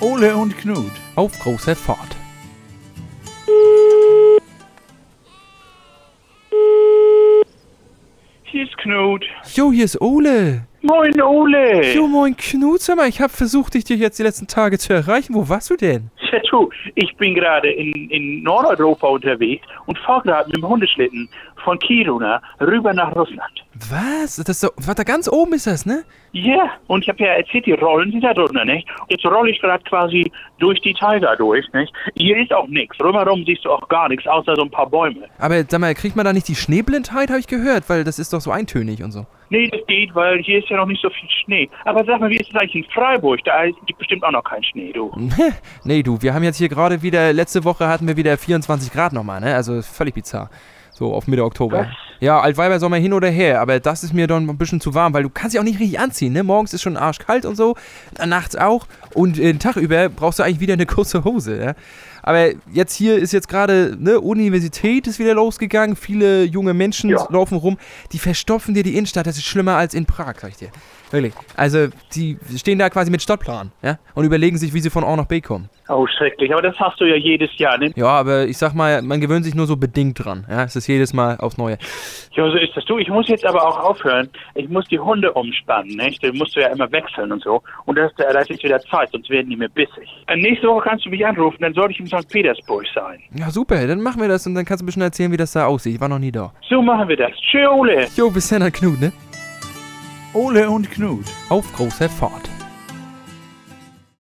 Ole und Knut. Auf großer Fahrt. Hier ist Knut. Jo, hier ist Ole. Moin, Ole. Jo, moin Knut, sag mal, ich hab versucht, dich dir jetzt die letzten Tage zu erreichen. Wo warst du denn? Ja, du, ich bin gerade in, in Nordeuropa unterwegs und fahre gerade mit dem Hundeschlitten von Kiruna rüber nach Russland. Was? Das ist so, was da ganz oben ist das, ne? Ja, und ich habe ja erzählt, die Rollen sind da drunter, nicht? Jetzt rolle ich gerade quasi durch die Taiga durch, nicht? Hier ist auch nichts. Drumherum siehst du auch gar nichts, außer so ein paar Bäume. Aber sag mal, kriegt man da nicht die Schneeblindheit, habe ich gehört, weil das ist doch so eintönig und so. Nee, das geht, weil hier ist ja noch nicht so viel Schnee. Aber sag mal, wie ist es eigentlich in Freiburg? Da ist bestimmt auch noch kein Schnee, du. nee, du, wir haben jetzt hier gerade wieder, letzte Woche hatten wir wieder 24 Grad nochmal, ne? Also völlig bizarr. So auf Mitte Oktober. Was? Ja, Altweiber Sommer hin oder her, aber das ist mir dann ein bisschen zu warm, weil du kannst dich auch nicht richtig anziehen, ne? Morgens ist schon arschkalt und so, nachts auch und äh, den Tag über brauchst du eigentlich wieder eine kurze Hose, ja? Aber jetzt hier ist jetzt gerade, ne, Universität ist wieder losgegangen, viele junge Menschen Ja. laufen rum, die verstopfen dir die Innenstadt, das ist schlimmer als in Prag, sag ich dir. Wirklich. Also, die stehen da quasi mit Stadtplan, ja? Und überlegen sich, wie sie von A nach B kommen. Oh, schrecklich. Aber das hast du ja jedes Jahr, ne? Ja, aber ich sag mal, man gewöhnt sich nur so bedingt dran. Ja, es ist jedes Mal aufs Neue. Ja, so ist das. Du, ich muss jetzt aber auch aufhören. Ich muss die Hunde umspannen, nicht? Den musst du ja immer wechseln und so. Und das, das ist wieder Zeit, sonst werden die mir bissig. Äh, nächste Woche kannst du mich anrufen, dann sollte ich in St. Petersburg sein. Ja, super, dann machen wir das und dann kannst du ein bisschen erzählen, wie das da aussieht. Ich war noch nie da. So machen wir das. Tschö, Ole. Jo, bis dann, Knut, ne? Ole und Knut. Auf großer Fahrt.